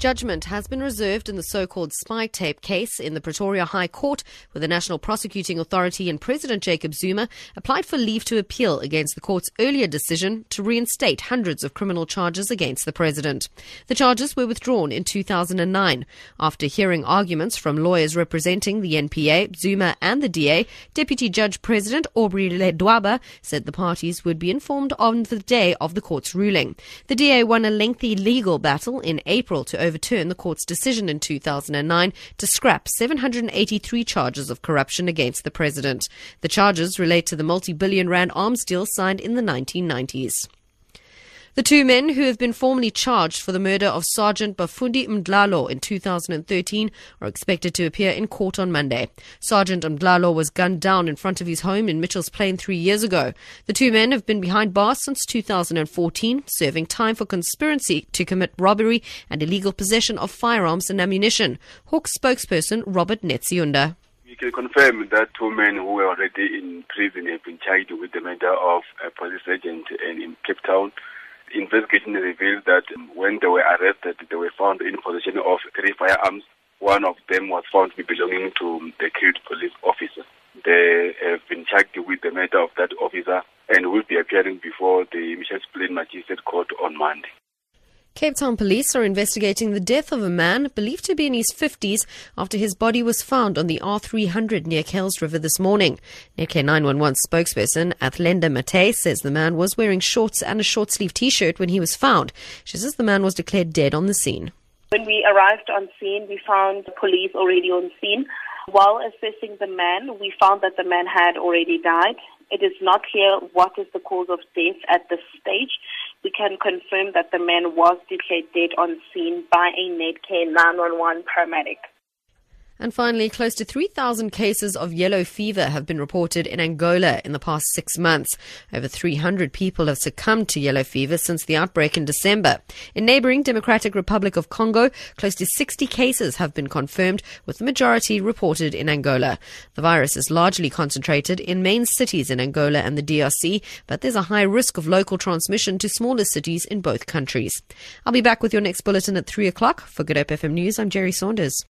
Judgment has been reserved in the so called spy tape case in the Pretoria High Court, where the National Prosecuting Authority and President Jacob Zuma applied for leave to appeal against the court's earlier decision to reinstate hundreds of criminal charges against the president. The charges were withdrawn in 2009. After hearing arguments from lawyers representing the NPA, Zuma, and the DA, Deputy Judge President Aubrey Ledwaba said the parties would be informed on the day of the court's ruling. The DA won a lengthy legal battle in April to overturn the court's decision in 2009 to scrap 783 charges of corruption against the president. The charges relate to the multi billion rand arms deal signed in the 1990s. The two men who have been formally charged for the murder of Sergeant Bafundi Mdlalo in 2013 are expected to appear in court on Monday. Sergeant Mdlalo was gunned down in front of his home in Mitchells Plain three years ago. The two men have been behind bars since 2014, serving time for conspiracy to commit robbery and illegal possession of firearms and ammunition. Hawks spokesperson Robert Netshiunda. We can confirm that two men who were already in prison have been charged with the murder of a police agent in Cape Town investigation revealed that when they were arrested, they were found in possession of three firearms. One of them was found to be belonging to the killed police officer. They have been charged with the murder of that officer and will be appearing before the Mitchells Plain Magistrate Court on Monday. Cape Town police are investigating the death of a man believed to be in his 50s after his body was found on the R300 near Kuils River this morning. Netcare 911 spokesperson Athlenda Mathe says the man was wearing shorts and a short sleeve t shirt when he was found. She says the man was declared dead on the scene. When we arrived on scene, we found police already on scene. While assessing the man, we found that the man had already died. It is not clear what is the cause of death at this stage we can confirm that the man was declared dead on scene by a Netcare 911 paramedic. And finally, close to 3,000 cases of yellow fever have been reported in Angola in the past six months. Over 300 people have succumbed to yellow fever since the outbreak in December. In neighboring Democratic Republic of Congo, close to 60 cases have been confirmed, with the majority reported in Angola. The virus is largely concentrated in main cities in Angola and the DRC, but there's a high risk of local transmission to smaller cities in both countries. I'll be back with your next bulletin at 3 o'clock. For Good Hope FM News, I'm Jerry Saunders.